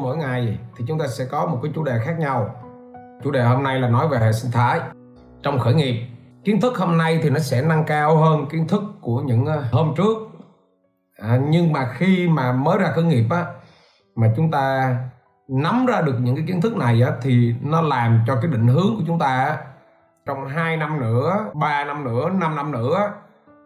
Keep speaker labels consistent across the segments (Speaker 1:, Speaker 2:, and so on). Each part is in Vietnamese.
Speaker 1: mỗi ngày thì chúng ta sẽ có một cái chủ đề khác nhau. Chủ đề hôm nay là nói về hệ sinh thái. Trong khởi nghiệp kiến thức hôm nay thì nó sẽ nâng cao hơn kiến thức của những ờ, hôm trước. À, nhưng mà khi mà mới ra khởi nghiệp á mà chúng ta nắm ra được những cái kiến thức này á thì nó làm cho cái định hướng của chúng ta á, trong 2 năm nữa 3 năm nữa 5 năm nữa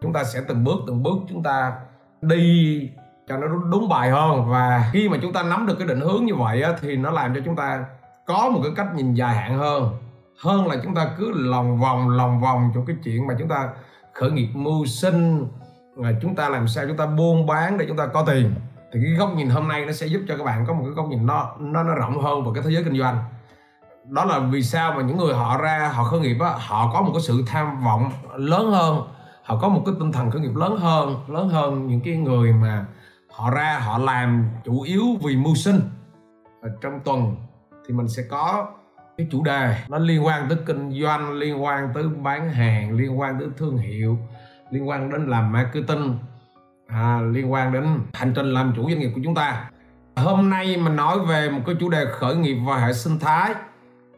Speaker 1: chúng ta sẽ từng bước từng bước chúng ta đi cho nó đúng bài hơn. Và khi mà chúng ta nắm được cái định hướng như vậy á, thì nó làm cho chúng ta có một cái cách nhìn dài hạn hơn. Hơn là chúng ta cứ lòng vòng lòng vòng cho cái chuyện mà chúng ta khởi nghiệp mưu sinh là chúng ta làm sao chúng ta buôn bán để chúng ta có tiền. Thì cái góc nhìn hôm nay nó sẽ giúp cho các bạn có một cái góc nhìn nó nó nó rộng hơn về cái thế giới kinh doanh. Đó là vì sao mà những người họ ra họ khởi nghiệp á họ có một cái sự tham vọng lớn hơn. Họ có một cái tinh thần khởi nghiệp lớn hơn lớn hơn những cái người mà họ ra họ làm chủ yếu vì mưu sinh. Ở trong tuần thì mình sẽ có cái chủ đề. Nó liên quan tới kinh doanh liên quan tới bán hàng liên quan tới thương hiệu liên quan đến làm marketing à, liên quan đến hành trình làm chủ doanh nghiệp của chúng ta. Hôm nay mình nói về một cái chủ đề khởi nghiệp và hệ sinh thái.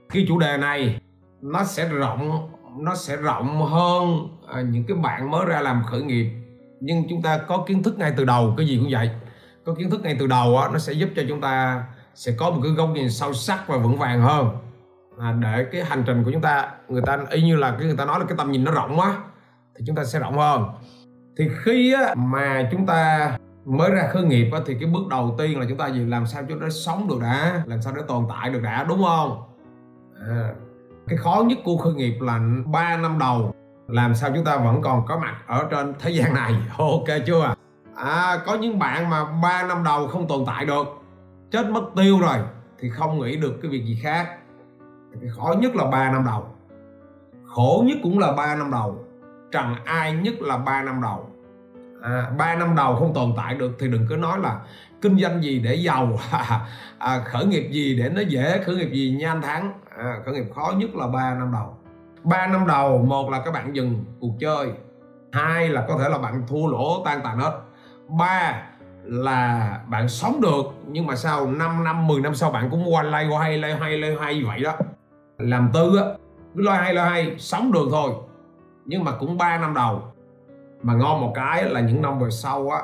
Speaker 1: Cái chủ đề này nó sẽ rộng nó sẽ rộng hơn à, những cái bạn mới ra làm khởi nghiệp nhưng chúng ta có kiến thức ngay từ đầu cái gì cũng vậy. Có kiến thức ngay từ đầu á, nó sẽ giúp cho chúng ta sẽ có một cái góc nhìn sâu sắc và vững vàng hơn. À, để cái hành trình của chúng ta người ta y như là cái người ta nói là cái tầm nhìn nó rộng quá thì chúng ta sẽ rộng hơn. Thì khi á, mà chúng ta mới ra khởi nghiệp á, thì cái bước đầu tiên là chúng ta gì? Làm sao cho nó sống được đã làm sao để tồn tại được đã đúng không? À, cái khó nhất của khởi nghiệp là 3 năm đầu làm sao chúng ta vẫn còn có mặt ở trên thế gian này? Ok chưa? À có những bạn mà 3 năm đầu không tồn tại được chết mất tiêu rồi thì không nghĩ được cái việc gì khác. Khó nhất là 3 năm đầu. Khổ nhất cũng là 3 năm đầu. Trần ai nhất là 3 năm đầu. À, 3 năm đầu không tồn tại được thì đừng cứ nói là kinh doanh gì để giàu à, khởi nghiệp gì để nó dễ khởi nghiệp gì nhanh thắng. À, khởi nghiệp khó nhất là 3 năm đầu. 3 năm đầu, một là các bạn dừng cuộc chơi, hai là có thể là bạn thua lỗ, tan tàn hết. Ba là bạn sống được, nhưng mà sau 5 năm 10 năm sau bạn cũng qua lay hay lay hay lay hay vậy đó. Làm tư á, cứ loay hay loay hay sống được thôi. Nhưng mà cũng 3 năm đầu, mà ngon một cái là những năm về sau á,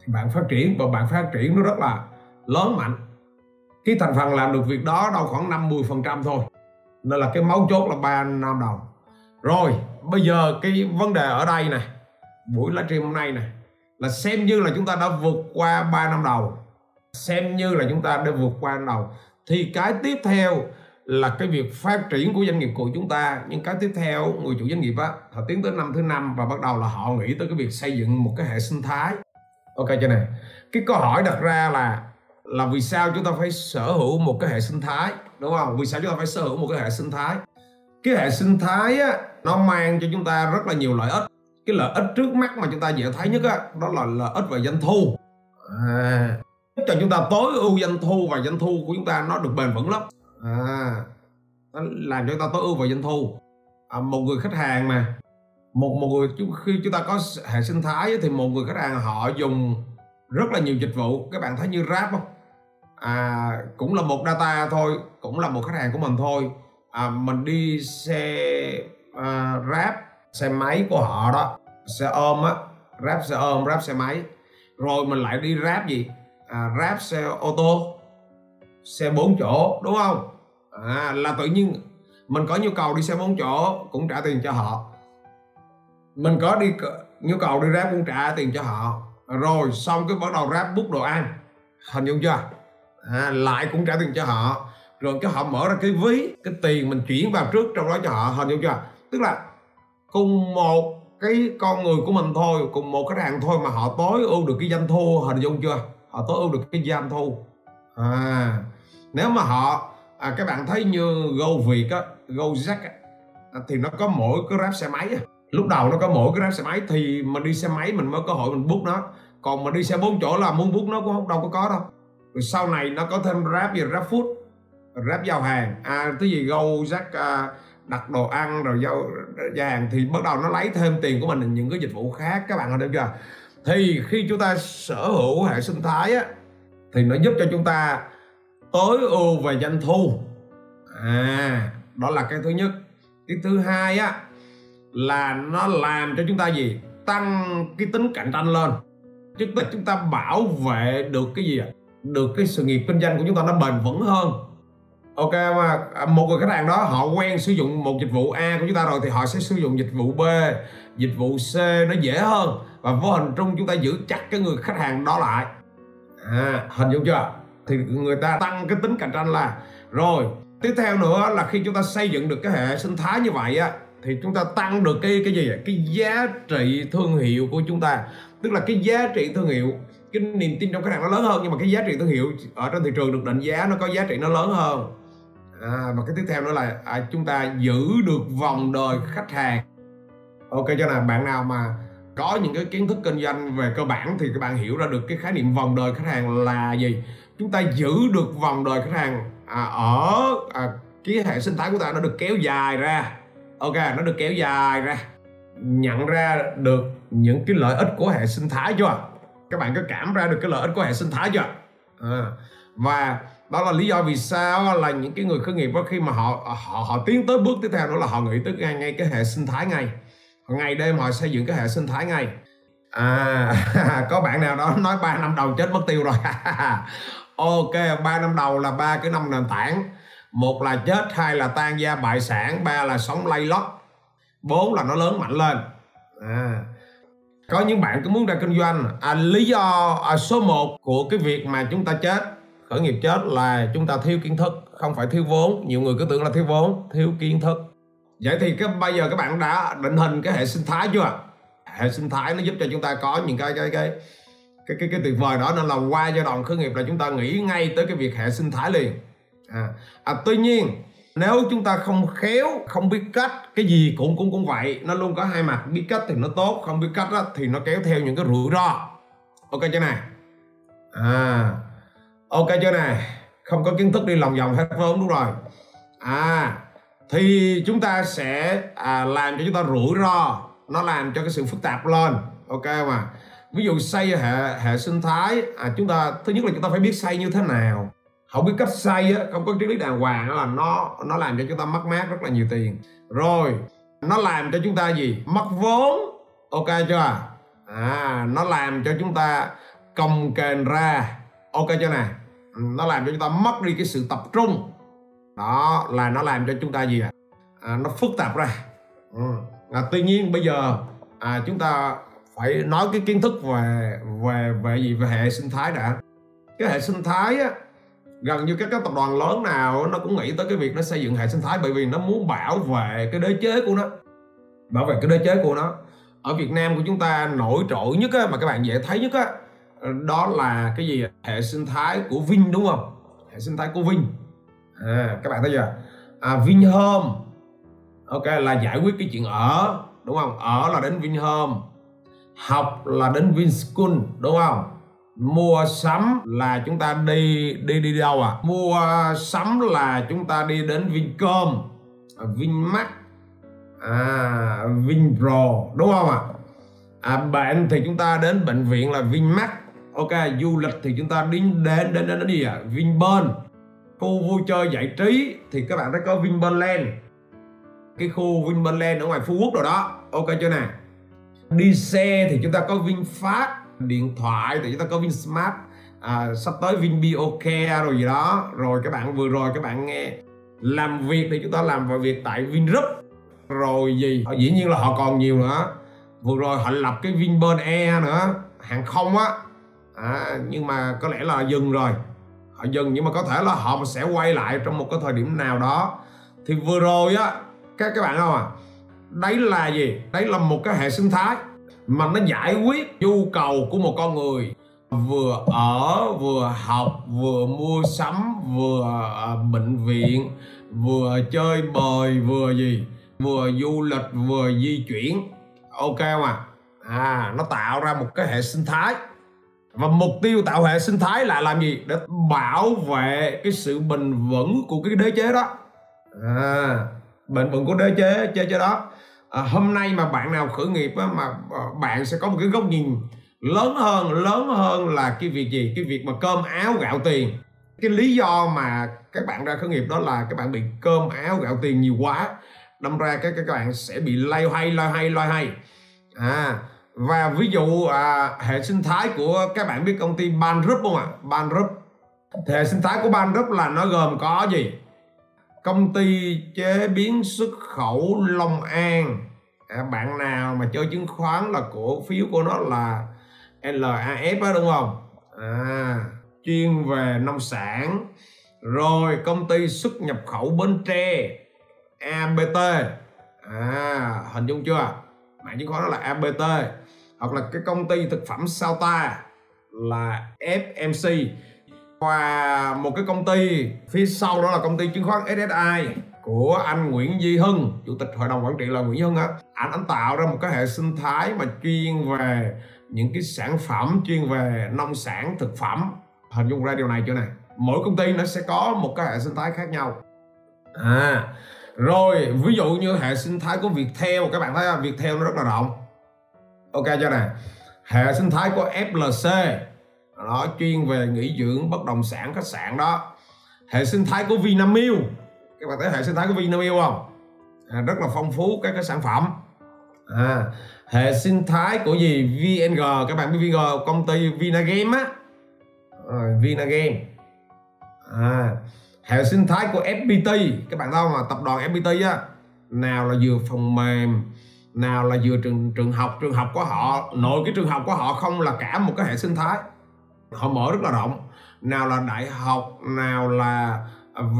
Speaker 1: thì bạn phát triển và bạn phát triển nó rất là lớn mạnh. Cái thành phần làm được việc đó đâu khoảng 50 phần trăm thôi nên là cái mấu chốt là 3 năm đầu rồi, bây giờ cái vấn đề ở đây nè. Buổi livestream hôm nay nè. Là xem như là chúng ta đã vượt qua 3 năm đầu xem như là chúng ta đã vượt qua năm đầu thì cái tiếp theo là cái việc phát triển của doanh nghiệp của chúng ta. Nhưng cái tiếp theo, người chủ doanh nghiệp á, họ tiến tới năm thứ năm và bắt đầu là họ nghĩ tới cái việc xây dựng một cái hệ sinh thái. Ok chưa này cái câu hỏi đặt ra là là vì sao chúng ta phải sở hữu một cái hệ sinh thái đúng không? Vì sao chúng ta phải sở hữu một cái hệ sinh thái? Cái hệ sinh thái á nó mang cho chúng ta rất là nhiều lợi ích. Cái lợi ích trước mắt mà chúng ta dễ thấy nhất á đó là lợi ích về doanh thu. À, cho chúng ta tối ưu doanh thu và doanh thu của chúng ta nó được bền vững lắm. À nó làm cho chúng ta tối ưu về doanh thu. À, một người khách hàng mà một một người khi chúng ta có hệ sinh thái thì một người khách hàng họ dùng rất là nhiều dịch vụ. Các bạn thấy như Grab không? À cũng là một data thôi cũng là một khách hàng của mình thôi. À, mình đi xe à, ráp xe máy của họ đó xe ôm á ráp xe ôm ráp xe máy. Rồi mình lại đi ráp gì? À, ráp xe ô tô xe bốn chỗ đúng không? À, là tự nhiên mình có nhu cầu đi xe bốn chỗ cũng trả tiền cho họ. Mình có đi nhu cầu đi ráp cũng trả tiền cho họ. Rồi xong cái bắt đầu ráp bút đồ ăn. Hình dung chưa? Ha, lại cũng trả tiền cho họ. Rồi cái họ mở ra cái ví cái tiền mình chuyển vào trước trong đó cho họ hình dung chưa? Tức là cùng một cái con người của mình thôi cùng một khách hàng thôi mà họ tối ưu được cái doanh thu hình dung chưa? Họ tối ưu được cái doanh thu. À nếu mà họ à, các bạn thấy như Go Việt á Go Jack á, à, thì nó có mỗi cái grab xe máy á. lúc đầu nó có mỗi cái grab xe máy thì mình đi xe máy mình mới có hội mình bút nó. Còn mà đi xe bốn chỗ là muốn bút nó cũng không đâu có có đâu rồi sau này nó có thêm grab gì grab food grab giao hàng. À cái gì Go Jack à, đặt đồ ăn rồi giao, giao hàng thì bắt đầu nó lấy thêm tiền của mình những cái dịch vụ khác. Các bạn hiểu chưa? Thì khi chúng ta sở hữu hệ sinh thái á thì nó giúp cho chúng ta tối ưu về doanh thu. À đó là cái thứ nhất. Cái thứ hai á là nó làm cho chúng ta gì? Tăng cái tính cạnh tranh lên. Chứ là chúng ta bảo vệ được cái gì ạ? Được cái sự nghiệp kinh doanh của chúng ta nó bền vững hơn. Ok mà một người khách hàng đó họ quen sử dụng một dịch vụ A của chúng ta rồi thì họ sẽ sử dụng dịch vụ B dịch vụ C nó dễ hơn. Và vô hình trung chúng ta giữ chặt cái người khách hàng đó lại. À, hình dung chưa? Thì người ta tăng cái tính cạnh tranh là rồi tiếp theo nữa là khi chúng ta xây dựng được cái hệ sinh thái như vậy á thì chúng ta tăng được cái cái gì cái giá trị thương hiệu của chúng ta. Tức là cái giá trị thương hiệu cái niềm tin trong khách hàng nó lớn hơn nhưng mà cái giá trị thương hiệu ở trên thị trường được định giá nó có giá trị nó lớn hơn. À, và cái tiếp theo nữa là à, chúng ta giữ được vòng đời khách hàng. Ok cho nên bạn nào mà có những cái kiến thức kinh doanh về cơ bản thì các bạn hiểu ra được cái khái niệm vòng đời khách hàng là gì. Chúng ta giữ được vòng đời khách hàng à, ở à, cái hệ sinh thái của ta nó được kéo dài ra. Ok nó được kéo dài ra. Nhận ra được những cái lợi ích của hệ sinh thái chưa? Các bạn có cảm ra được cái lợi ích của hệ sinh thái chưa? À, và đó là lý do vì sao là những cái người khởi nghiệp đó khi mà họ họ họ tiến tới bước tiếp theo đó là họ nghĩ tới ngay ngay cái hệ sinh thái ngay. Ngày đêm họ xây dựng cái hệ sinh thái ngay. À có bạn nào đó nói 3 năm đầu chết mất tiêu rồi. Ok ba năm đầu là ba cái năm nền tảng. Một là chết hai là tan gia bại sản ba là sống lay lót bốn là nó lớn mạnh lên. À có những bạn cứ muốn ra kinh doanh. À, lý do à, số 1 của cái việc mà chúng ta chết khởi nghiệp chết là chúng ta thiếu kiến thức không phải thiếu vốn. Nhiều người cứ tưởng là thiếu vốn thiếu kiến thức. Vậy thì cái bây giờ các bạn đã định hình cái hệ sinh thái chưa? Hệ sinh thái nó giúp cho chúng ta có những cái cái cái cái cái, cái tuyệt vời đó. Nên là qua giai đoạn khởi nghiệp là chúng ta nghĩ ngay tới cái việc hệ sinh thái liền. À, à tuy nhiên nếu chúng ta không khéo không biết cách cái gì cũng cũng cũng vậy nó luôn có hai mặt biết cách thì nó tốt không biết cách đó, thì nó kéo theo những cái rủi ro. Ok chưa này? À ok chưa này? Không có kiến thức đi lòng vòng hết vốn đúng rồi. À thì chúng ta sẽ à, làm cho chúng ta rủi ro nó làm cho cái sự phức tạp lên ok mà ví dụ xây hệ hệ sinh thái à, chúng ta thứ nhất là chúng ta phải biết xây như thế nào không biết cách xây á, không có triết lý đàng hoàng đó là nó nó làm cho chúng ta mất mát rất là nhiều tiền. Rồi nó làm cho chúng ta gì? Mất vốn. Ok chưa? À nó làm cho chúng ta cầm kềnh ra. Ok chưa nè? Nó làm cho chúng ta mất đi cái sự tập trung. Đó là nó làm cho chúng ta gì à, à nó phức tạp ra. Ừ. à, tuy nhiên bây giờ à, chúng ta phải nói cái kiến thức về về về gì? Về hệ sinh thái đã. Cái hệ sinh thái á gần như các các tập đoàn lớn nào nó cũng nghĩ tới cái việc nó xây dựng hệ sinh thái bởi vì nó muốn bảo vệ cái đế chế của nó. Bảo vệ cái đế chế của nó. Ở Việt Nam của chúng ta nổi trội nhất á, mà các bạn dễ thấy nhất á đó là cái gì hệ sinh thái của Vin đúng không? Hệ sinh thái của Vin à, các bạn thấy chưa? À, Vinhome. Ok là giải quyết cái chuyện ở đúng không? Ở là đến Vinhome. Học là đến Vinschool đúng không? Mua sắm là chúng ta đi đi đi đâu à? Mua sắm là chúng ta đi đến Vincom Vinmart à, Vinpro đúng không ạ? À? à, bệnh thì chúng ta đến bệnh viện là Vinmart. Ok du lịch thì chúng ta đi đến đến đến, đến gì à Vinpearl. Khu vui chơi giải trí thì các bạn thấy có Vinpearl Land. Cái khu Vinpearl Land ở ngoài Phú Quốc rồi đó. Ok chưa nè? Đi xe thì chúng ta có VinFast điện thoại thì chúng ta có VinSmart. À, sắp tới VinBioCare rồi gì đó. Rồi các bạn vừa rồi các bạn nghe làm việc thì chúng ta làm vào việc tại Vingroup. Rồi gì? Ờ, dĩ nhiên là họ còn nhiều nữa. Vừa rồi họ lập cái Vinpearl Air nữa hàng không á. À, nhưng mà có lẽ là dừng rồi. Họ dừng nhưng mà có thể là họ sẽ quay lại trong một cái thời điểm nào đó. Thì vừa rồi á các các bạn không à đấy là gì? Đấy là một cái hệ sinh thái mà nó giải quyết nhu cầu của một con người. Vừa ở, vừa học, vừa mua sắm, vừa à, bệnh viện, vừa chơi bời, vừa gì, vừa du lịch, vừa di chuyển. Ok mà à nó tạo ra một cái hệ sinh thái. Và mục tiêu tạo hệ sinh thái là làm gì? Để bảo vệ cái sự bình vững của cái đế chế đó. À bình vững của đế chế chế chế đó à, hôm nay mà bạn nào khởi nghiệp á, mà à, bạn sẽ có một cái góc nhìn lớn hơn lớn hơn là cái việc gì cái việc mà cơm áo gạo tiền cái lý do mà các bạn ra khởi nghiệp đó là các bạn bị cơm áo gạo tiền nhiều quá đâm ra các các bạn sẽ bị lay hay lay hay lay hay à và ví dụ à, hệ sinh thái của các bạn biết công ty Ban Group không ạ? Ban Group hệ sinh thái của Ban Group là nó gồm có gì? Công ty chế biến xuất khẩu Long An. À, bạn nào mà chơi chứng khoán là cổ phiếu của nó là LAF đó đúng không? À, chuyên về nông sản. Rồi công ty xuất nhập khẩu Bến Tre ABT à hình dung chưa? Mạng chứng khoán đó là ABT hoặc là cái công ty thực phẩm sao ta là FMC và một cái công ty. Phía sau đó là công ty chứng khoán SSI của anh Nguyễn Duy Hưng. Chủ tịch hội đồng quản trị là Nguyễn Duy Hưng á anh anh tạo ra một cái hệ sinh thái mà chuyên về những cái sản phẩm, chuyên về nông sản, thực phẩm. Hình dung ra điều này chưa này? Mỗi công ty nó sẽ có một cái hệ sinh thái khác nhau. À rồi, ví dụ như hệ sinh thái của Viettel, các bạn thấy không? Viettel nó rất là rộng. Ok chưa nè hệ sinh thái của FLC nó chuyên về nghỉ dưỡng bất động sản khách sạn đó. Hệ sinh thái của Vinamilk. Các bạn thấy hệ sinh thái của Vinamilk không? À, rất là phong phú các cái sản phẩm. À, hệ sinh thái của gì? VNG các bạn biết VNG công ty Vinagame á. À, Vinagame. À, hệ sinh thái của FPT các bạn đâu mà tập đoàn FPT á nào là vừa phần mềm nào là vừa trường trường học. Trường học của họ nội cái trường học của họ không là cả một cái hệ sinh thái họ mở rất là rộng. Nào là đại học, nào là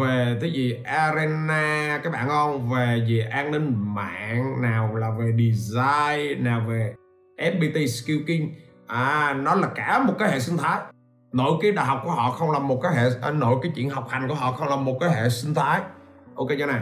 Speaker 1: về cái gì, arena, các bạn không? Về gì, an ninh mạng, nào là về design, nào về FPT Skill King. À nó là cả một cái hệ sinh thái. Nội cái đại học của họ không là một cái hệ à, nội cái chuyện học hành của họ không là một cái hệ sinh thái. Ok chưa nè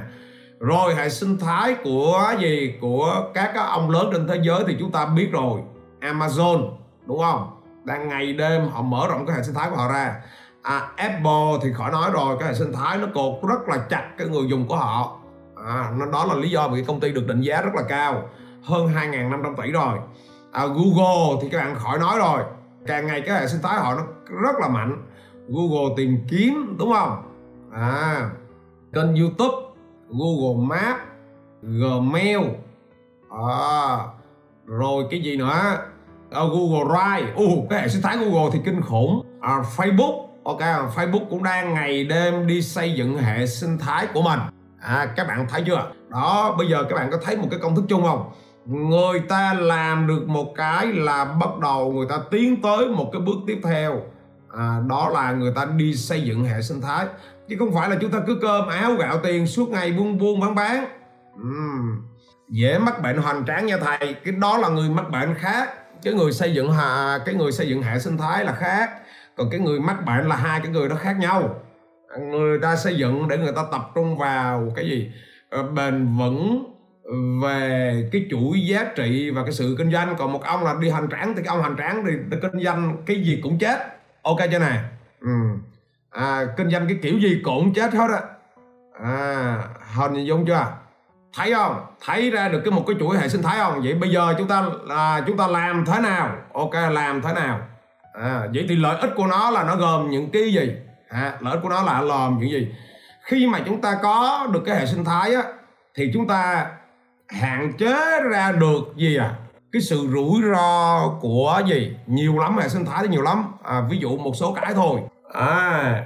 Speaker 1: rồi, hệ sinh thái của gì? Của các cái ông lớn trên thế giới thì chúng ta biết rồi. Amazon, đúng không? Đang ngày đêm họ mở rộng cái hệ sinh thái của họ ra. À, Apple thì khỏi nói rồi cái hệ sinh thái nó cột rất là chặt cái người dùng của họ. À, nó đó là lý do vì cái công ty được định giá rất là cao hơn 2.500 tỷ rồi. À, Google thì các bạn khỏi nói rồi càng ngày cái hệ sinh thái họ nó rất là mạnh. Google tìm kiếm đúng không? À kênh YouTube Google Maps Gmail. À, rồi cái gì nữa? Ờ, Google Drive. Uh, cái hệ sinh thái Google thì kinh khủng. À, Facebook. Ok Facebook cũng đang ngày đêm đi xây dựng hệ sinh thái của mình. À các bạn thấy chưa? Đó bây giờ các bạn có thấy một cái công thức chung không? Người ta làm được một cái là bắt đầu người ta tiến tới một cái bước tiếp theo. À, đó là người ta đi xây dựng hệ sinh thái. Chứ không phải là chúng ta cứ cơm áo gạo tiền suốt ngày buôn buôn bán bán. Uhm, dễ mắc bệnh hoành tráng nha thầy. Cái đó là người mắc bệnh khác cái người xây dựng hà cái người xây dựng hệ sinh thái là khác. Còn cái người mắc bệnh là hai cái người đó khác nhau. Người ta xây dựng để người ta tập trung vào cái gì? Ờ, bền vững về cái chuỗi giá trị và cái sự kinh doanh. Còn một ông là đi hành tráng thì cái ông hành tráng thì kinh doanh cái gì cũng chết. Ok chưa này ừ. à, kinh doanh cái kiểu gì cũng chết hết á. À, hình dung chưa? Thấy không thấy ra được cái một cái chuỗi hệ sinh thái không vậy bây giờ chúng ta là chúng ta làm thế nào? Ok làm thế nào? À, vậy thì lợi ích của nó là nó gồm những cái gì? À, lợi ích của nó là gồm những gì? Khi mà chúng ta có được cái hệ sinh thái á thì chúng ta hạn chế ra được gì à? Cái sự rủi ro của gì? Nhiều lắm hệ sinh thái thì nhiều lắm. À, ví dụ một số cái thôi. À,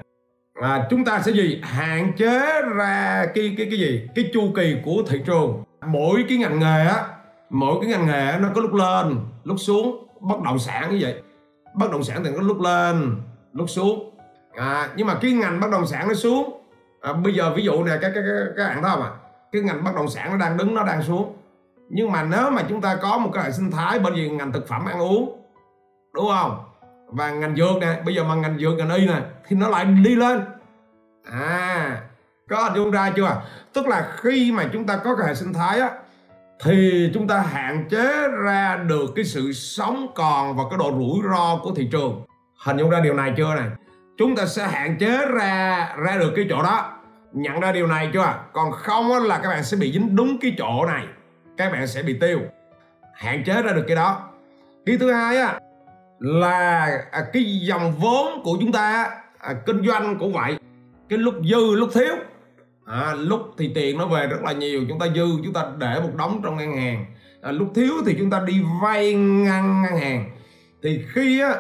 Speaker 1: à chúng ta sẽ gì? Hạn chế ra cái cái cái gì? Cái chu kỳ của thị trường. Mỗi cái ngành nghề á mỗi cái ngành nghề nó có lúc lên lúc xuống. Bất động sản như vậy. Bất động sản thì có lúc lên lúc xuống. À, nhưng mà cái ngành bất động sản nó xuống. À, bây giờ ví dụ này các các các, các bạn thấy không ạ? À? cái ngành bất động sản nó đang đứng nó đang xuống. Nhưng mà nếu mà chúng ta có một cái hệ sinh thái bởi vì ngành thực phẩm ăn uống. Đúng không? Và ngành dược nè, bây giờ mà ngành dược, ngành y nè, thì nó lại đi lên. À có hình dung ra chưa? Tức là khi mà chúng ta có cái hệ sinh thái á, thì chúng ta hạn chế ra được cái sự sống còn và cái độ rủi ro của thị trường. Hình dung ra điều này chưa này? Chúng ta sẽ hạn chế ra ra được cái chỗ đó. Nhận ra điều này chưa? Còn không là các bạn sẽ bị dính đúng cái chỗ này. Các bạn sẽ bị tiêu. Hạn chế ra được cái đó. Cái thứ hai á là à, cái dòng vốn của chúng ta à, kinh doanh cũng vậy. Cái lúc dư lúc thiếu. À, lúc thì tiền nó về rất là nhiều chúng ta dư chúng ta để một đống trong ngân hàng. À, lúc thiếu thì chúng ta đi vay ngân ngân hàng. Thì khi á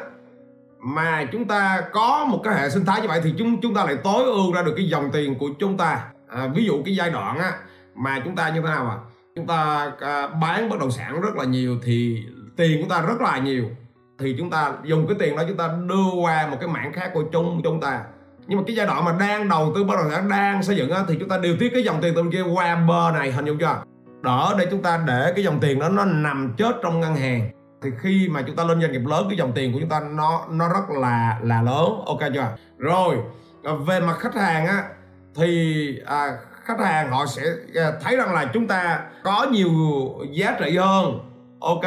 Speaker 1: mà chúng ta có một cái hệ sinh thái như vậy thì chúng chúng ta lại tối ưu ra được cái dòng tiền của chúng ta. À, ví dụ cái giai đoạn á mà chúng ta như thế nào à chúng ta à, bán bất động sản rất là nhiều thì tiền của ta rất là nhiều thì chúng ta dùng cái tiền đó chúng ta đưa qua một cái mảng khác của Chung chúng ta. Nhưng mà cái giai đoạn mà đang đầu tư bất động sản đang xây dựng á, thì chúng ta điều tiết cái dòng tiền từ bên kia qua bờ này hình dung chưa? Đỡ để chúng ta để cái dòng tiền đó nó nằm chết trong ngân hàng. Thì khi mà chúng ta lên doanh nghiệp lớn cái dòng tiền của chúng ta nó nó rất là là lớn. Ok chưa? Rồi à, về mặt khách hàng á thì à, khách hàng họ sẽ à, thấy rằng là chúng ta có nhiều giá trị hơn. Ok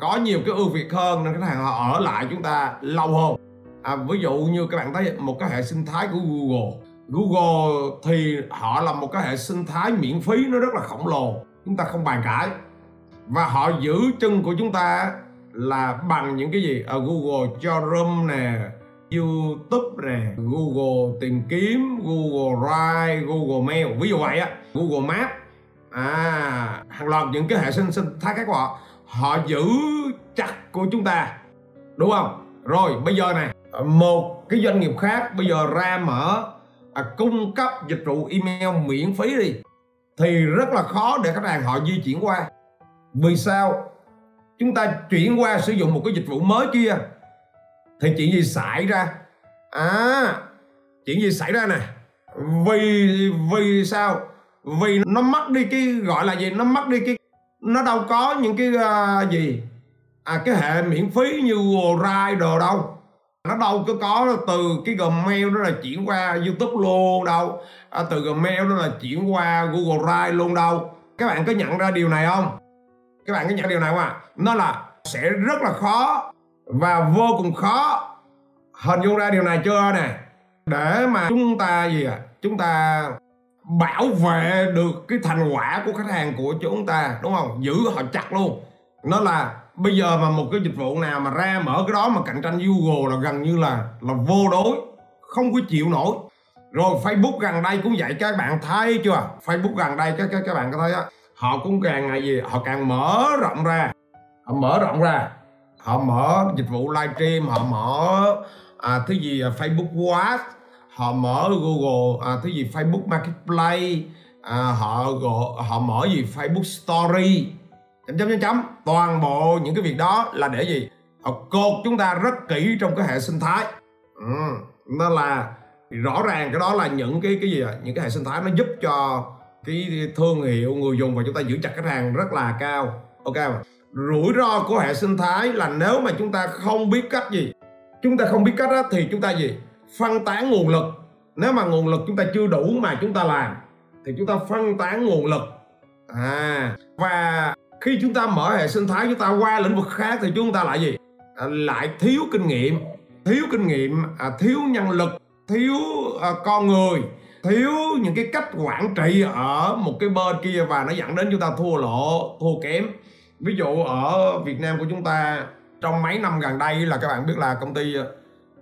Speaker 1: có nhiều cái ưu việt hơn nên khách hàng họ ở lại chúng ta lâu hơn. À, ví dụ như các bạn thấy một cái hệ sinh thái của Google. Google thì họ là một cái hệ sinh thái miễn phí nó rất là khổng lồ chúng ta không bàn cãi. Và họ giữ chân của chúng ta là bằng những cái gì? Ở Google Chrome nè YouTube nè Google tìm kiếm Google Drive Google Mail ví dụ vậy á. Google Maps à hàng loạt những cái hệ sinh sinh thái khác của họ họ giữ chặt của chúng ta đúng không? Rồi bây giờ này một cái doanh nghiệp khác bây giờ ra mở à, cung cấp dịch vụ email miễn phí đi thì rất là khó để khách hàng họ di chuyển qua. Vì sao? Chúng ta chuyển qua sử dụng một cái dịch vụ mới kia thì chuyện gì xảy ra? À chuyện gì xảy ra nè? Vì vì sao? Vì nó mất đi cái gọi là gì? Nó mất đi cái nó đâu có những cái uh, gì? À cái hệ miễn phí như Google Drive đồ đâu. Nó đâu có có từ cái Gmail đó là chuyển qua YouTube luôn đâu. À, từ Gmail đó là chuyển qua Google Drive luôn đâu. Các bạn có nhận ra điều này không? Các bạn có nhận điều này không ạ? À? nó là sẽ rất là khó và vô cùng khó. Hình dung ra điều này chưa nè? Để mà chúng ta gì à chúng ta bảo vệ được cái thành quả của khách hàng của chúng ta đúng không? Giữ họ chặt luôn. Nó là bây giờ mà một cái dịch vụ nào mà ra mở cái đó mà cạnh tranh Google là gần như là là vô đối không có chịu nổi. Rồi Facebook gần đây cũng vậy các bạn thấy chưa? Facebook gần đây các các các bạn có thấy á họ cũng càng ngày gì họ càng mở rộng ra. Họ mở rộng ra. Họ mở dịch vụ livestream họ mở à, thứ gì à, Facebook Watch họ mở Google à, thứ gì Facebook Marketplace à, họ họ mở gì Facebook Story chấm chấm chấm chấm. Toàn bộ những cái việc đó là để gì? Họ cột chúng ta rất kỹ trong cái hệ sinh thái. Ừ, nó là rõ ràng cái đó là những cái cái gì à? những cái hệ sinh thái nó giúp cho cái thương hiệu người dùng và chúng ta giữ chặt khách hàng rất là cao. Ok mà rủi ro của hệ sinh thái là nếu mà chúng ta không biết cách gì chúng ta không biết cách đó, thì chúng ta gì? Phân tán nguồn lực. Nếu mà nguồn lực chúng ta chưa đủ mà chúng ta làm thì chúng ta phân tán nguồn lực. À và khi chúng ta mở hệ sinh thái chúng ta qua lĩnh vực khác thì chúng ta lại gì? À, lại thiếu kinh nghiệm. Thiếu kinh nghiệm à, thiếu nhân lực thiếu à, con người thiếu những cái cách quản trị ở một cái bên kia và nó dẫn đến chúng ta thua lỗ thua kém. Ví dụ ở Việt Nam của chúng ta trong mấy năm gần đây là các bạn biết là công ty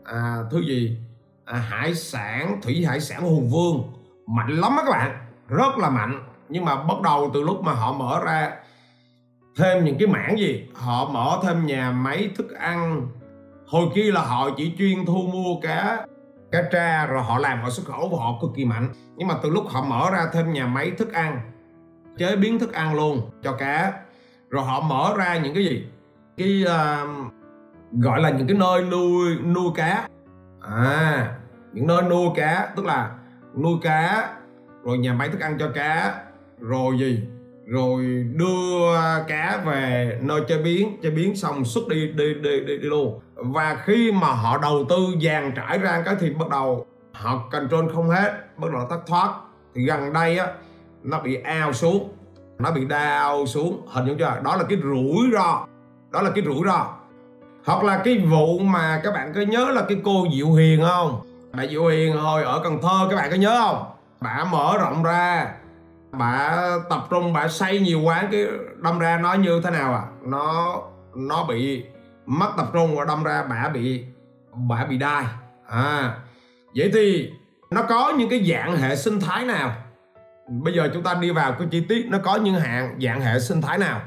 Speaker 1: à, thứ gì? À, hải sản thủy hải sản hùng vương mạnh lắm các bạn rất là mạnh. Nhưng mà bắt đầu từ lúc mà họ mở ra thêm những cái mảng gì? Họ mở thêm nhà máy thức ăn. Hồi kia là họ chỉ chuyên thu mua cá cá tra rồi họ làm họ xuất khẩu và họ cực kỳ mạnh. Nhưng mà từ lúc họ mở ra thêm nhà máy thức ăn chế biến thức ăn luôn cho cá rồi họ mở ra những cái gì? Cái uh, gọi là những cái nơi nuôi nuôi cá à những nơi nuôi cá tức là nuôi cá rồi nhà máy thức ăn cho cá rồi gì? Rồi đưa cá về nơi chế biến chế biến xong xuất đi đi đi đi, đi luôn. Và khi mà họ đầu tư dàn trải ra cái thì bắt đầu họ control không hết bắt đầu thất thoát. Thì gần đây á nó bị ao xuống nó bị đau xuống. Hình như chưa? Đó là cái rủi ro đó là cái rủi ro hoặc là cái vụ mà các bạn có nhớ là cái cô Diệu Hiền không? Bà Diệu Hiền hồi ở Cần Thơ, các bạn có nhớ không? Bà mở rộng ra, bà tập trung, bà xây nhiều quán, cái đâm ra nó như thế nào à? Nó nó bị mất tập trung và đâm ra bà bị bà bị đai. À vậy thì nó có những cái dạng hệ sinh thái nào? Bây giờ chúng ta đi vào cái chi tiết, nó có những hạng dạng hệ sinh thái nào?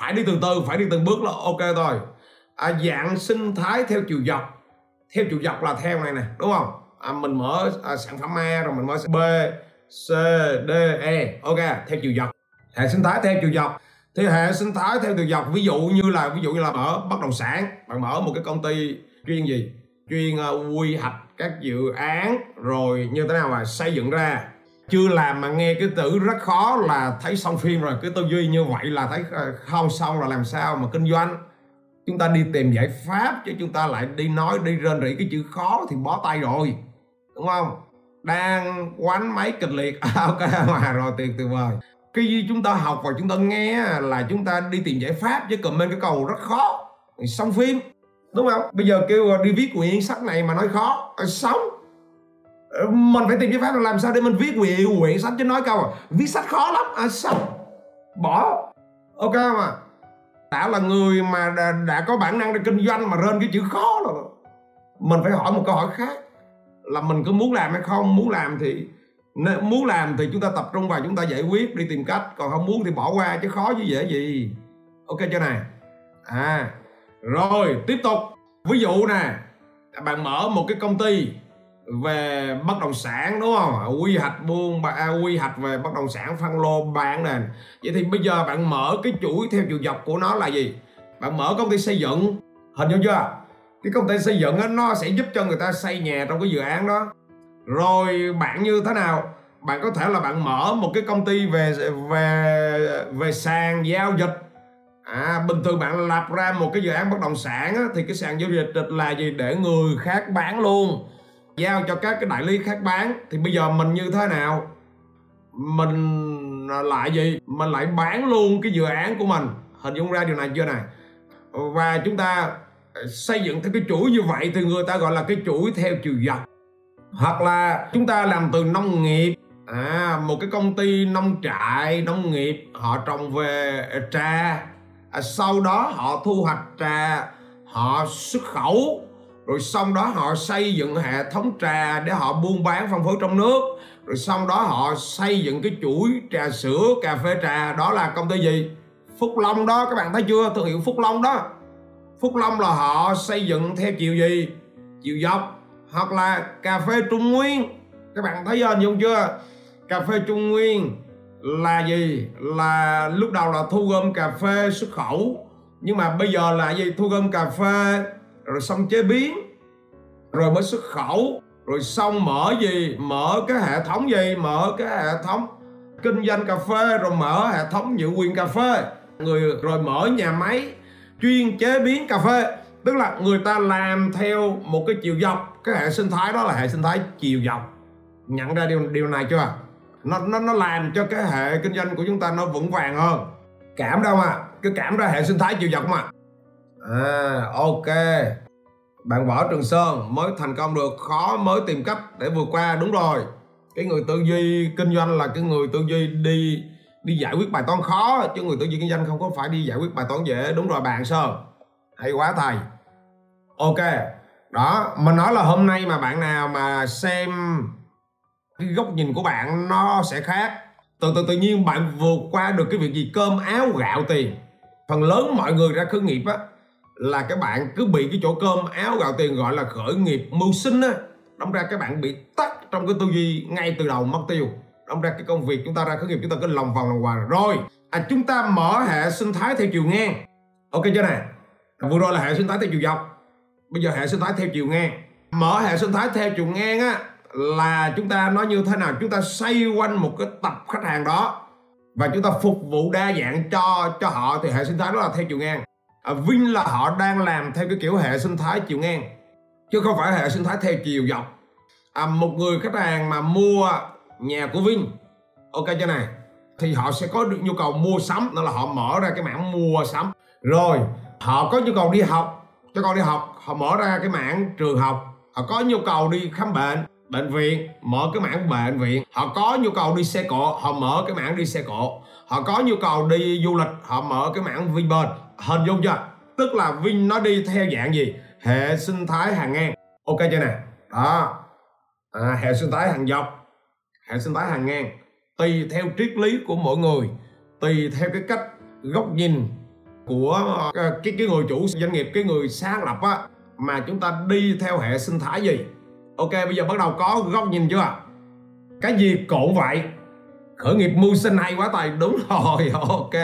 Speaker 1: Phải đi từ từ, phải đi từng bước là ok thôi à, dạng sinh thái theo chiều dọc. Theo chiều dọc là theo này nè đúng không? À, mình mở à, sản phẩm A rồi mình mở B C D E. Ok theo chiều dọc. Hệ sinh thái theo chiều dọc. Thì hệ sinh thái theo chiều dọc ví dụ như là ví dụ như là mở bất động sản bạn mở một cái công ty chuyên gì? Chuyên uh, quy hoạch các dự án rồi như thế nào mà xây dựng ra. Chưa làm mà nghe cái từ rất khó là thấy xong phim rồi cái tư duy như vậy là thấy à, không xong là làm sao mà kinh doanh chúng ta đi tìm giải pháp chứ chúng ta lại đi nói đi rên rỉ cái chữ khó thì bó tay rồi đúng không? Đang quánh máy kịch liệt. À, ok mà rồi tuyệt tuyệt vời. Cái gì chúng ta học và chúng ta nghe là chúng ta đi tìm giải pháp chứ comment cái cầu rất khó. Xong phim đúng không? Bây giờ kêu đi viết quyển sách này mà nói khó ờ, sống ờ, mình phải tìm giải pháp là làm sao để mình viết quyển quyển sách chứ nói câu à, viết sách khó lắm à xong. Bỏ. Ok mà đã là người mà đã, đã có bản năng để kinh doanh mà rên cái chữ khó rồi. Mình phải hỏi một câu hỏi khác là mình có muốn làm hay không? Muốn làm thì muốn làm thì chúng ta tập trung vào chúng ta giải quyết đi tìm cách. Còn không muốn thì bỏ qua chứ khó chứ dễ gì. Ok chưa này à rồi tiếp tục. Ví dụ nè bạn mở một cái công ty về bất động sản đúng không? Quy hoạch buôn à, quy hoạch về bất động sản phân lô bán nền vậy thì bây giờ bạn mở cái chuỗi theo chiều dọc của nó là gì? Bạn mở công ty xây dựng. Hình dung chưa? Cái công ty xây dựng đó, nó sẽ giúp cho người ta xây nhà trong cái dự án đó. Rồi bạn như thế nào? Bạn có thể là bạn mở một cái công ty về về về sàn giao dịch. À bình thường bạn lập ra một cái dự án bất động sản á, thì cái sàn giao dịch là gì? Để người khác bán luôn giao cho các cái đại lý khác bán. Thì bây giờ mình như thế nào? Mình lại gì mình lại bán luôn cái dự án của mình. Hình dung ra điều này chưa này? Và chúng ta xây dựng theo cái chuỗi như vậy thì người ta gọi là cái chuỗi theo chiều dọc. Hoặc là chúng ta làm từ nông nghiệp. À một cái công ty nông trại nông nghiệp họ trồng về trà. À, sau đó họ thu hoạch trà họ xuất khẩu rồi xong đó họ xây dựng hệ thống trà để họ buôn bán phân phối trong nước. Rồi xong đó họ xây dựng cái chuỗi trà sữa, cà phê trà. Đó là công ty gì? Phúc Long đó, các bạn thấy chưa? Thương hiệu Phúc Long đó. Phúc Long là họ xây dựng theo chiều gì? Chiều dọc, hoặc là cà phê Trung Nguyên. Các bạn thấy hình dung chưa? Cà phê Trung Nguyên là gì? Là lúc đầu là thu gom cà phê xuất khẩu. Nhưng mà bây giờ là gì? Thu gom cà phê rồi xong chế biến, rồi mới xuất khẩu. Rồi xong mở gì? Mở cái hệ thống gì? Mở cái hệ thống kinh doanh cà phê, rồi mở hệ thống nhượng quyền cà phê. Người, rồi mở nhà máy chuyên chế biến cà phê. Tức là người ta làm theo một cái chiều dọc. Cái hệ sinh thái đó là hệ sinh thái chiều dọc. Nhận ra điều điều này chưa? Nó nó nó làm cho cái hệ kinh doanh của chúng ta nó vững vàng hơn. Cảm đâu mà? Cứ cảm ra hệ sinh thái chiều dọc mà. À ok bạn võ trường sơn mới thành công được, khó mới tìm cách để vượt qua, đúng rồi. Cái người tư duy kinh doanh là cái người tư duy đi đi giải quyết bài toán khó, chứ người tư duy kinh doanh không có phải đi giải quyết bài toán dễ. Đúng rồi bạn sơn. Hay quá thầy. Ok. Đó, mình nói là hôm nay mà bạn nào mà xem cái góc nhìn của bạn nó sẽ khác. Từ từ, tự nhiên bạn vượt qua được cái việc gì? Cơm áo gạo tiền. Phần lớn mọi người ra khởi nghiệp á là các bạn cứ bị cái chỗ cơm áo gạo tiền gọi là khởi nghiệp mưu sinh á, đâm ra các bạn bị tắt trong cái tư duy ngay từ đầu mất tiêu. Đâm ra cái công việc chúng ta ra khởi nghiệp chúng ta cứ lòng vòng lòng hoàng rồi à chúng ta mở hệ sinh thái theo chiều ngang. Ok chưa nè? Vừa rồi là hệ sinh thái theo chiều dọc. Bây giờ hệ sinh thái theo chiều ngang. Mở hệ sinh thái theo chiều ngang á, là chúng ta nói như thế nào? Chúng ta xoay quanh một cái tập khách hàng đó và chúng ta phục vụ đa dạng cho cho họ. Thì hệ sinh thái đó là theo chiều ngang à, Vinh là họ đang làm theo cái kiểu hệ sinh thái chiều ngang chứ không phải hệ sinh thái theo chiều dọc. À, một người khách hàng mà mua nhà của Vinh ok chưa này? Thì họ sẽ có được nhu cầu mua sắm đó là họ mở ra cái mảng mua sắm. Rồi họ có nhu cầu đi học cho con đi học họ mở ra cái mảng trường học. Họ có nhu cầu đi khám bệnh bệnh viện mở cái mảng bệnh viện. Họ có nhu cầu đi xe cộ họ mở cái mảng đi xe cộ. Họ có nhu cầu đi du lịch họ mở cái mảng vinpearl hình dung chưa? Tức là Vin nó đi theo dạng gì? Hệ sinh thái hàng ngang. Ok chưa nè? Đó. À, hệ sinh thái hàng dọc. Hệ sinh thái hàng ngang. Tùy theo triết lý của mỗi người. Tùy theo cái cách góc nhìn của ờ, cái cái người chủ doanh nghiệp cái người sáng lập á mà chúng ta đi theo hệ sinh thái gì. Ok bây giờ bắt đầu có góc nhìn chưa? Cái gì cũng vậy. Khởi nghiệp mưu sinh hay quá tài đúng rồi. Ok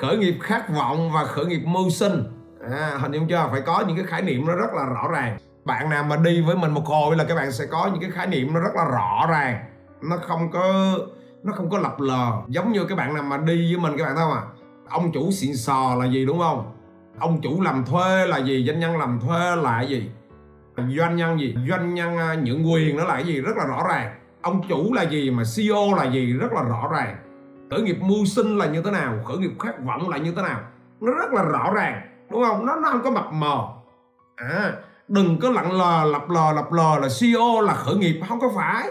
Speaker 1: khởi nghiệp khát vọng và khởi nghiệp mưu sinh. À, hình dung chưa? Phải có những cái khái niệm nó rất là rõ ràng. Bạn nào mà đi với mình một hồi là các bạn sẽ có những cái khái niệm nó rất là rõ ràng. Nó không có nó không có lập lờ. Giống như các bạn nào mà đi với mình các bạn thấy không à ông chủ xịn sò là gì đúng không? Ông chủ làm thuê là gì? Doanh nhân làm thuê là gì? Doanh nhân gì? Doanh nhân những nhượng quyền nó là cái gì? Rất là rõ ràng. Ông chủ là gì mà CEO là gì? Rất là rõ ràng khởi nghiệp mưu sinh là như thế nào? Khởi nghiệp khát vọng là như thế nào? Nó rất là rõ ràng, đúng không? Nó nó không có mập mờ. À đừng có lặng lờ lập lờ lập lờ là CEO là khởi nghiệp, không có phải.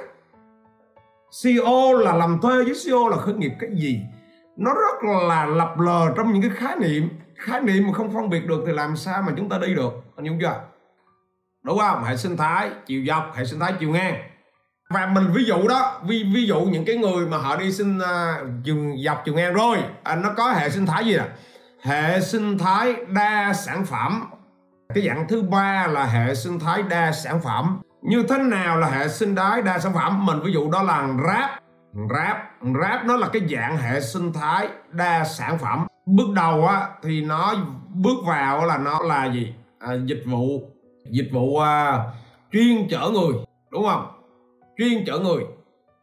Speaker 1: CEO là làm thuê với CEO là khởi nghiệp cái gì? Nó rất là lập lờ trong những cái khái niệm. Khái niệm mà không phân biệt được thì làm sao mà chúng ta đi được? Anh hiểu chưa? Đúng không? Hệ sinh thái, chiều dọc, hệ sinh thái, chiều ngang và mình ví dụ đó ví ví dụ những cái người mà họ đi sinh uh, à, dọc trường ngang rồi à, nó có hệ sinh thái gì nè? Hệ sinh thái đa sản phẩm. Cái dạng thứ ba là hệ sinh thái đa sản phẩm. Như thế nào là hệ sinh thái đa sản phẩm? Mình ví dụ đó là rap rap rap nó là cái dạng hệ sinh thái đa sản phẩm. Bước đầu á thì nó bước vào là nó là gì? À, dịch vụ dịch vụ à, chuyên chở người đúng không? Chuyên chở người.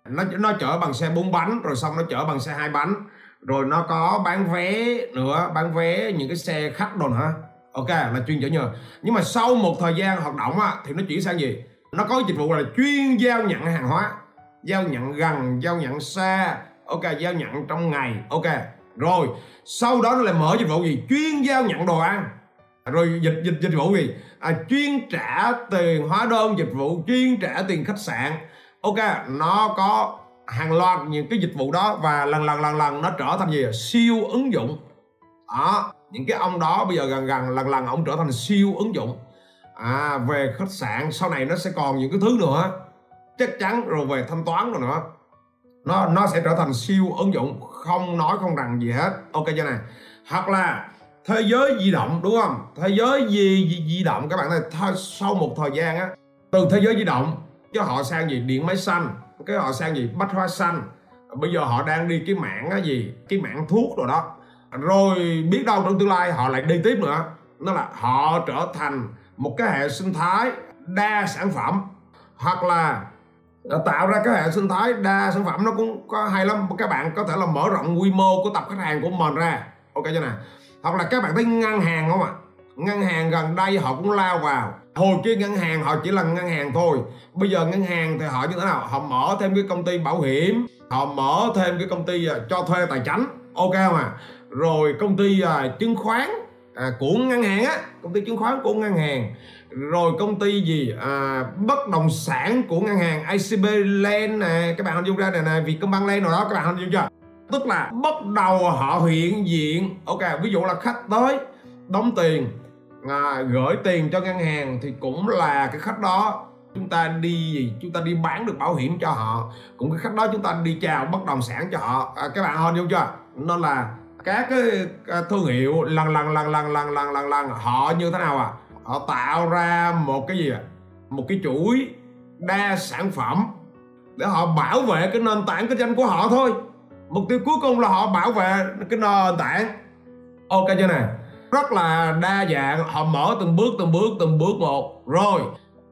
Speaker 1: Nó nó chở bằng xe bốn bánh rồi xong nó chở bằng xe hai bánh. Rồi nó có bán vé nữa bán vé những cái xe khách đồ nữa ok là chuyên chở nhờ. Nhưng mà sau một thời gian hoạt động á, thì nó chuyển sang gì? Nó có dịch vụ là chuyên giao nhận hàng hóa giao nhận gần giao nhận xa ok giao nhận trong ngày ok. Rồi sau đó nó lại mở dịch vụ gì? Chuyên giao nhận đồ ăn. Rồi dịch dịch dịch vụ gì? À, chuyên trả tiền hóa đơn dịch vụ chuyên trả tiền khách sạn ok nó có hàng loạt những cái dịch vụ đó và lần lần lần lần nó trở thành gì à? siêu ứng dụng. Đó những cái ông đó bây giờ gần gần lần lần ông trở thành siêu ứng dụng. À về khách sạn sau này nó sẽ còn những cái thứ nữa. Chắc chắn rồi về thanh toán rồi nữa. Nó nó sẽ trở thành siêu ứng dụng không nói không rằng gì hết. Ok chưa này hoặc là thế giới di động đúng không? Thế giới di, di, di động các bạn thấy sau một thời gian á từ thế giới di động chứ họ sang gì điện máy xanh, cái họ sang gì bách hóa xanh. Bây giờ họ đang đi cái mạng á gì, cái mạng thuốc rồi đó. Rồi biết đâu trong tương lai họ lại đi tiếp nữa. Nó là họ trở thành một cái hệ sinh thái đa sản phẩm. Hoặc là tạo ra cái hệ sinh thái đa sản phẩm nó cũng có hay lắm. Các bạn có thể là mở rộng quy mô của tập khách hàng của mình ra. Ok chưa nè? Hoặc là các bạn thấy ngân hàng không ạ? Ngân hàng gần đây họ cũng lao vào. Hồi kia ngân hàng họ chỉ là ngân hàng thôi. Bây giờ ngân hàng thì họ như thế nào? Họ mở thêm cái công ty bảo hiểm. Họ mở thêm cái công ty à, cho thuê tài chính ok không à? Rồi công ty à, chứng khoán à, của ngân hàng á công ty chứng khoán của ngân hàng. Rồi công ty gì? À, bất động sản của ngân hàng ICB Land nè các bạn hình dung ra này nè Vietcombank Land rồi đó các bạn hình dung chưa? Tức là bắt đầu họ hiện diện. Ok ví dụ là khách tới đóng tiền à, gửi tiền cho ngân hàng thì cũng là cái khách đó. Chúng ta đi gì? Chúng ta đi bán được bảo hiểm cho họ. Cũng cái khách đó chúng ta đi chào bất động sản cho họ. À, các bạn hình dung chưa? Nó là các cái à, thương hiệu lần lần lần lần lần lần lần lần họ như thế nào à? Họ tạo ra một cái gì à? Một cái chuỗi đa sản phẩm để họ bảo vệ cái nền tảng kinh doanh của họ thôi. Mục tiêu cuối cùng là họ bảo vệ cái nền tảng. Ok chưa nè? Rất là đa dạng. Họ mở từng bước từng bước từng bước một. Rồi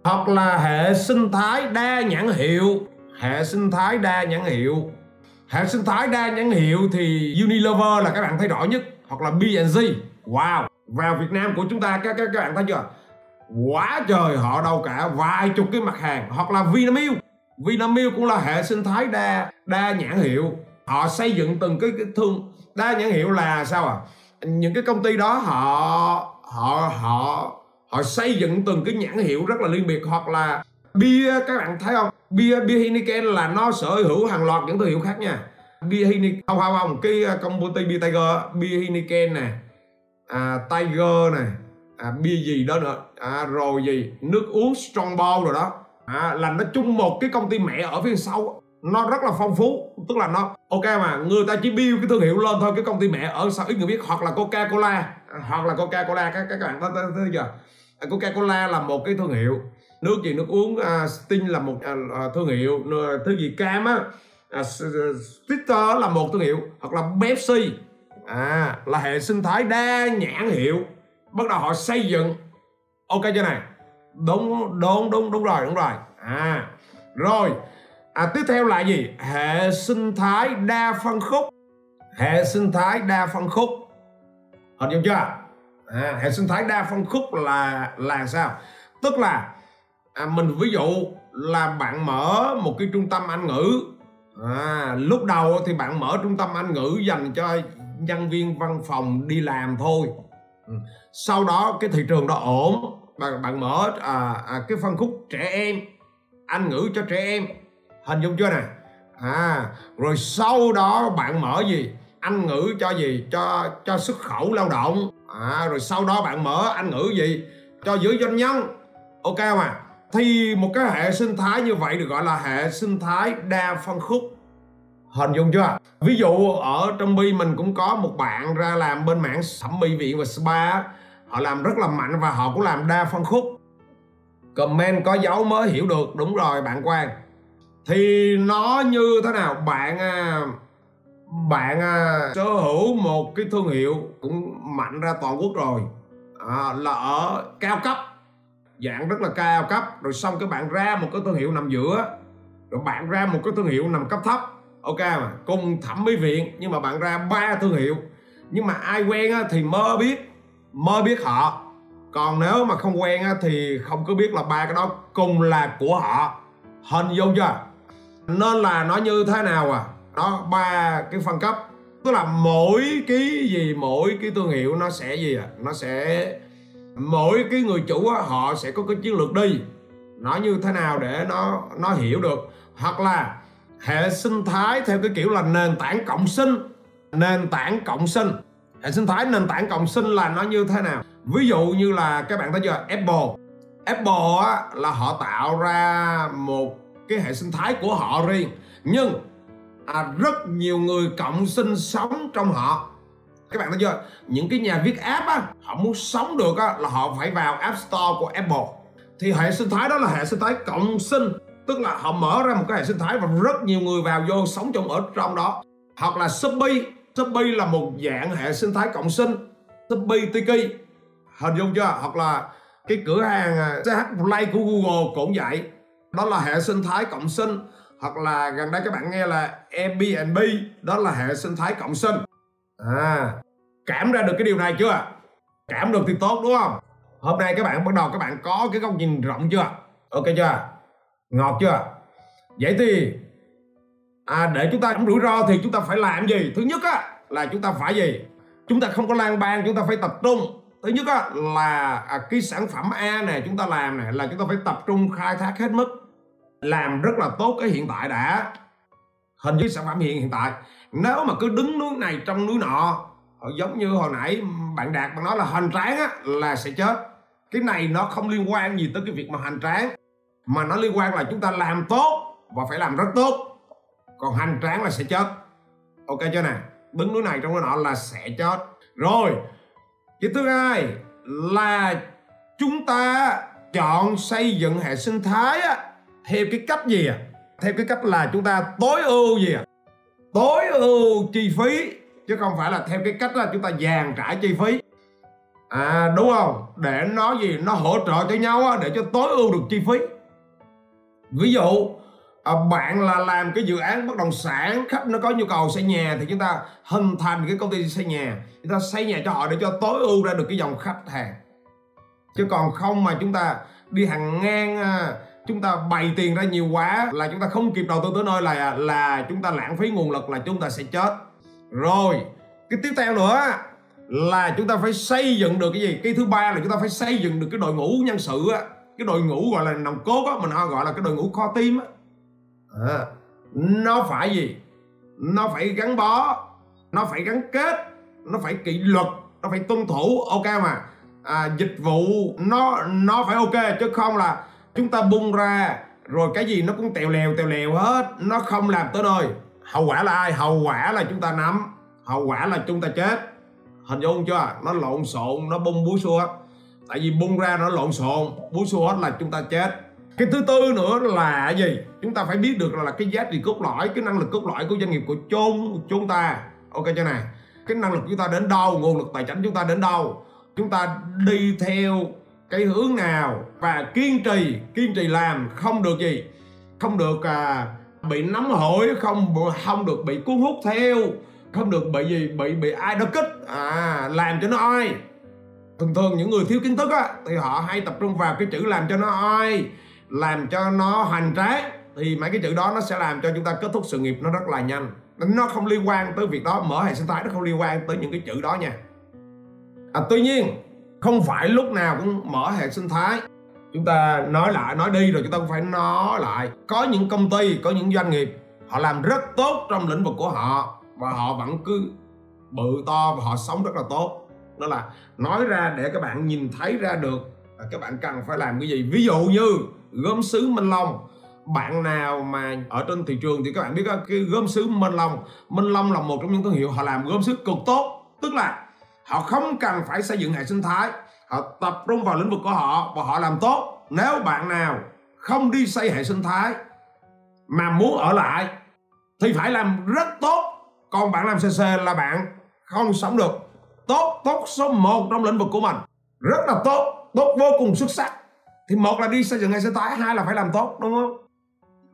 Speaker 1: hoặc là hệ sinh thái đa nhãn hiệu. Hệ sinh thái đa nhãn hiệu. Hệ sinh thái đa nhãn hiệu thì Unilever là các bạn thấy rõ nhất hoặc là B&G wow! Vào Việt Nam của chúng ta các các, các bạn thấy chưa? Quá trời họ đâu cả vài chục cái mặt hàng. Hoặc là Vinamilk. Vinamilk cũng là hệ sinh thái đa đa nhãn hiệu. Họ xây dựng từng cái, cái thương. Đa nhãn hiệu là sao à? Những cái công ty đó họ họ họ họ xây dựng từng cái nhãn hiệu rất là liên biệt hoặc là bia các bạn thấy không? Bia bia Heineken là nó sở hữu hàng loạt những thương hiệu khác nha. Bia Heineken không không không cái à, công ty bia Tiger bia Heineken nè à, Tiger nè à, bia gì đó nữa. À, rồi gì? Nước uống Strongbow rồi đó. À, là nó chung một cái công ty mẹ ở phía sau nó rất là phong phú tức là nó ok mà người ta chỉ build cái thương hiệu lên thôi cái công ty mẹ ở sau ít người biết hoặc là coca cola hoặc là coca cola các các bạn thấy thấy chưa à, coca cola là một cái thương hiệu nước gì nước uống uh, sting là một uh, thương hiệu thứ gì cam á uh, Twitter là một thương hiệu hoặc là Pepsi. À là hệ sinh thái đa nhãn hiệu bắt đầu họ xây dựng. Ok chưa này? Đúng đúng đúng đúng rồi đúng rồi. À rồi à, tiếp theo là gì? Hệ sinh thái đa phân khúc. Hệ sinh thái đa phân khúc. Hình dung chưa? À, hệ sinh thái đa phân khúc là là sao? Tức là à, mình ví dụ là bạn mở một cái trung tâm anh ngữ. À, lúc đầu thì bạn mở trung tâm anh ngữ dành cho nhân viên văn phòng đi làm thôi. Ừ. Sau đó cái thị trường đó ổn. Bạn bạn mở à, à, cái phân khúc trẻ em. Anh ngữ cho trẻ em hình dung chưa nè? À rồi sau đó bạn mở gì? Anh ngữ cho gì? Cho cho xuất khẩu lao động. À rồi sau đó bạn mở anh ngữ gì? Cho giới doanh nhân. Ok không à? Thì một cái hệ sinh thái như vậy được gọi là hệ sinh thái đa phân khúc. Hình dung chưa? Ví dụ ở trong bi mình cũng có một bạn ra làm bên mảng thẩm mỹ viện và spa họ làm rất là mạnh và họ cũng làm đa phân khúc. Comment có dấu mới hiểu được. Đúng rồi, bạn quan thì nó như thế nào? Bạn à, bạn à, sở hữu một cái thương hiệu cũng mạnh ra toàn quốc rồi. À, là ở cao cấp. Dạng rất là cao cấp. Rồi xong cái bạn ra một cái thương hiệu nằm giữa. Rồi bạn ra một cái thương hiệu nằm cấp thấp. Ok mà cùng thẩm mỹ viện nhưng mà bạn ra ba thương hiệu. Nhưng mà ai quen á, thì mơ biết mơ biết họ. Còn nếu mà không quen á, thì không có biết là ba cái đó cùng là của họ. Hình dung chưa? Nên là nó như thế nào à? Nó ba cái phân cấp. Tức là mỗi cái gì mỗi cái thương hiệu nó sẽ gì à? Nó sẽ mỗi cái người chủ á, họ sẽ có cái chiến lược đi. Nó như thế nào để nó nó hiểu được? Hoặc là hệ sinh thái theo cái kiểu là nền tảng cộng sinh. Nền tảng cộng sinh. Hệ sinh thái nền tảng cộng sinh là nó như thế nào? Ví dụ như là các bạn thấy chưa? Apple. Apple á, là họ tạo ra một cái hệ sinh thái của họ riêng. Nhưng à, rất nhiều người cộng sinh sống trong họ. Các bạn thấy chưa? Những cái nhà viết app á họ muốn sống được á là họ phải vào app store của apple. Thì hệ sinh thái đó là hệ sinh thái cộng sinh tức là họ mở ra một cái hệ sinh thái và rất nhiều người vào vô sống trong ở trong đó. Hoặc là shopee. Shopee là một dạng hệ sinh thái cộng sinh. Shopee tiki hình dung chưa? Hoặc là cái cửa hàng à, ch play của google cũng vậy đó là hệ sinh thái cộng sinh. Hoặc là gần đây các bạn nghe là Airbnb đó là hệ sinh thái cộng sinh. À cảm ra được cái điều này chưa? Cảm được thì tốt đúng không? Hôm nay các bạn bắt đầu các bạn có cái góc nhìn rộng chưa? Ok chưa? Ngọt chưa? Vậy thì à, để chúng ta không rủi ro thì chúng ta phải làm gì? Thứ nhất á là chúng ta phải gì? Chúng ta không có lan ban chúng ta phải tập trung. Thứ nhất á là à, cái sản phẩm a này chúng ta làm này là chúng ta phải tập trung khai thác hết mức làm rất là tốt cái hiện tại đã. Hình với sản phẩm hiện hiện tại. Nếu mà cứ đứng núi này trong núi nọ ờ, giống như hồi nãy bạn đạt bạn nói là hoành tráng á là sẽ chết. Cái này nó không liên quan gì tới cái việc mà hành tráng mà nó liên quan là chúng ta làm tốt và phải làm rất tốt. Còn hành tráng là sẽ chết. Ok chưa nè? Đứng núi này trong núi nọ là sẽ chết. Rồi cái thứ hai là chúng ta chọn xây dựng hệ sinh thái á, theo cái cách gì à? Theo cái cách là chúng ta tối ưu gì à? Tối ưu chi phí chứ không phải là theo cái cách là chúng ta dàn trải chi phí. À đúng không? Để nó gì? Nó hỗ trợ cho nhau á, để cho tối ưu được chi phí. Ví dụ à, bạn là làm cái dự án bất động sản khách nó có nhu cầu xây nhà thì chúng ta hình thành cái công ty xây nhà. Chúng ta xây nhà cho họ để cho tối ưu ra được cái dòng khách hàng. Chứ còn không mà chúng ta đi hàng ngang à, chúng ta bày tiền ra nhiều quá là chúng ta không kịp đầu tư tới nơi là là chúng ta lãng phí nguồn lực là chúng ta sẽ chết. Rồi cái tiếp theo nữa là chúng ta phải xây dựng được cái gì? Cái thứ ba là chúng ta phải xây dựng được cái đội ngũ nhân sự á. Cái đội ngũ gọi là nòng cốt á mình gọi là cái đội ngũ kho tim á. À, nó phải gì? Nó phải gắn bó nó phải gắn kết nó phải kỷ luật nó phải tuân thủ ok mà. À, dịch vụ nó nó phải ok chứ không là chúng ta bung ra, rồi cái gì nó cũng tèo lèo tèo lèo hết. Nó không làm tới nơi. Hậu quả là ai? Hậu quả là chúng ta nắm. Hậu quả là chúng ta chết. Hình dung chưa? Nó lộn xộn, nó bung búa xua tại vì bung ra nó lộn xộn, búa xua hết là chúng ta chết. Cái thứ tư nữa là gì? Chúng ta phải biết được là cái giá trị cốt lõi, cái năng lực cốt lõi của doanh nghiệp của chúng chúng ta. Ok chưa này cái năng lực chúng ta đến đâu, nguồn lực tài chính chúng ta đến đâu? Chúng ta đi theo cái hướng nào và kiên trì kiên trì làm không được gì? Không được à, bị nắm hổi không không được bị cuốn hút theo không được bị gì bị bị ai đó kích. À làm cho nó oi thường thường những người thiếu kiến thức á thì họ hay tập trung vào cái chữ làm cho nó oi làm cho nó hoành tráng thì mấy cái chữ đó nó sẽ làm cho chúng ta kết thúc sự nghiệp nó rất là nhanh. Nó không liên quan tới việc đó mở hệ sinh thái nó không liên quan tới những cái chữ đó nha. À, tuy nhiên không phải lúc nào cũng mở hệ sinh thái. Chúng ta nói lại nói đi rồi chúng ta cũng phải nói lại. Có những công ty, có những doanh nghiệp, họ làm rất tốt trong lĩnh vực của họ và họ vẫn cứ bự to và họ sống rất là tốt. Đó là nói ra để các bạn nhìn thấy ra được là các bạn cần phải làm cái gì. Ví dụ như gốm sứ Minh Long. Bạn nào mà ở trên thị trường thì các bạn biết cái gốm sứ Minh Long. Minh Long là một trong những thương hiệu họ làm gốm sứ cực tốt. Tức là họ không cần phải xây dựng hệ sinh thái. Họ tập trung vào lĩnh vực của họ và họ làm tốt. Nếu bạn nào không đi xây hệ sinh thái mà muốn ở lại, thì phải làm rất tốt. Còn bạn làm cc là bạn không sống được. Tốt tốt số 1 trong lĩnh vực của mình. Rất là tốt tốt vô cùng xuất sắc. Thì một là đi xây dựng hệ sinh thái, hai là phải làm tốt, đúng không?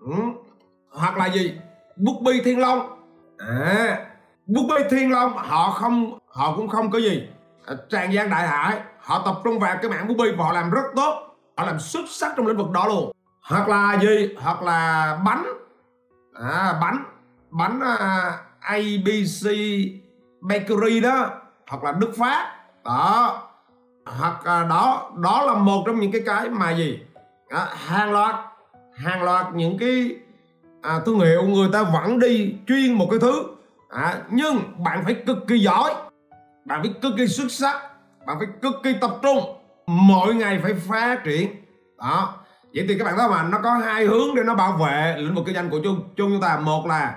Speaker 1: Ừ. hoặc là gì? Bút bi thiên long. À bút bi thiên long, họ không họ cũng không có gì. À, Tràn gian đại hải họ tập trung vào cái mảng bubi bi và họ làm rất tốt. Họ làm xuất sắc trong lĩnh vực đó luôn. Hoặc là gì? Hoặc là bánh. À, bánh. Bánh à, ABC Bakery đó. Hoặc là Đức Phát. Đó. Hoặc à, đó. Đó là một trong những cái cái mà gì? À, hàng loạt. Hàng loạt những cái à, thương hiệu người ta vẫn đi chuyên một cái thứ. À, nhưng bạn phải cực kỳ giỏi bạn phải cực kỳ xuất sắc. Bạn phải cực kỳ tập trung. Mỗi ngày phải phát triển. Đó. Vậy thì các bạn thấy mà nó có hai hướng để nó bảo vệ lĩnh vực kinh doanh của chung chung chúng ta. Một là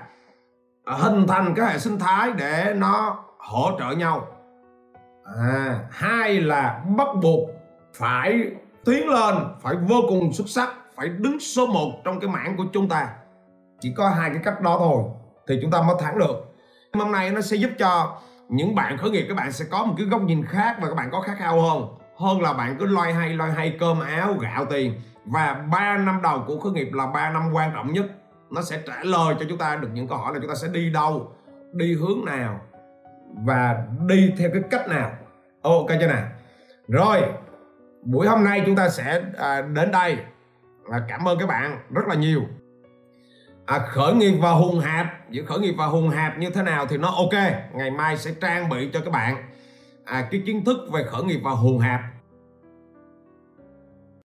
Speaker 1: à, hình thành cái hệ sinh thái để nó hỗ trợ nhau. À, hai là bắt buộc phải tiến lên phải vô cùng xuất sắc phải đứng số 1 trong cái mảng của chúng ta. Chỉ có hai cái cách đó thôi thì chúng ta mới thắng được. Hôm nay nó sẽ giúp cho những bạn khởi nghiệp các bạn sẽ có một cái góc nhìn khác và các bạn có khát khao hơn. Hơn là bạn cứ loay hay loay hay cơm áo gạo tiền. Và 3 năm đầu của khởi nghiệp là 3 năm quan trọng nhất. Nó sẽ trả lời cho chúng ta được những câu hỏi là chúng ta sẽ đi đâu đi hướng nào và đi theo cái cách nào. Ok chưa nào? Rồi buổi hôm nay chúng ta sẽ à, đến đây. Và cảm ơn các bạn rất là nhiều à, khởi nghiệp và hùng hạp. Giữa khởi nghiệp và hùng hạp như thế nào thì nó ok. Ngày mai sẽ trang bị cho các bạn. À, cái kiến thức về khởi nghiệp và hùng hạp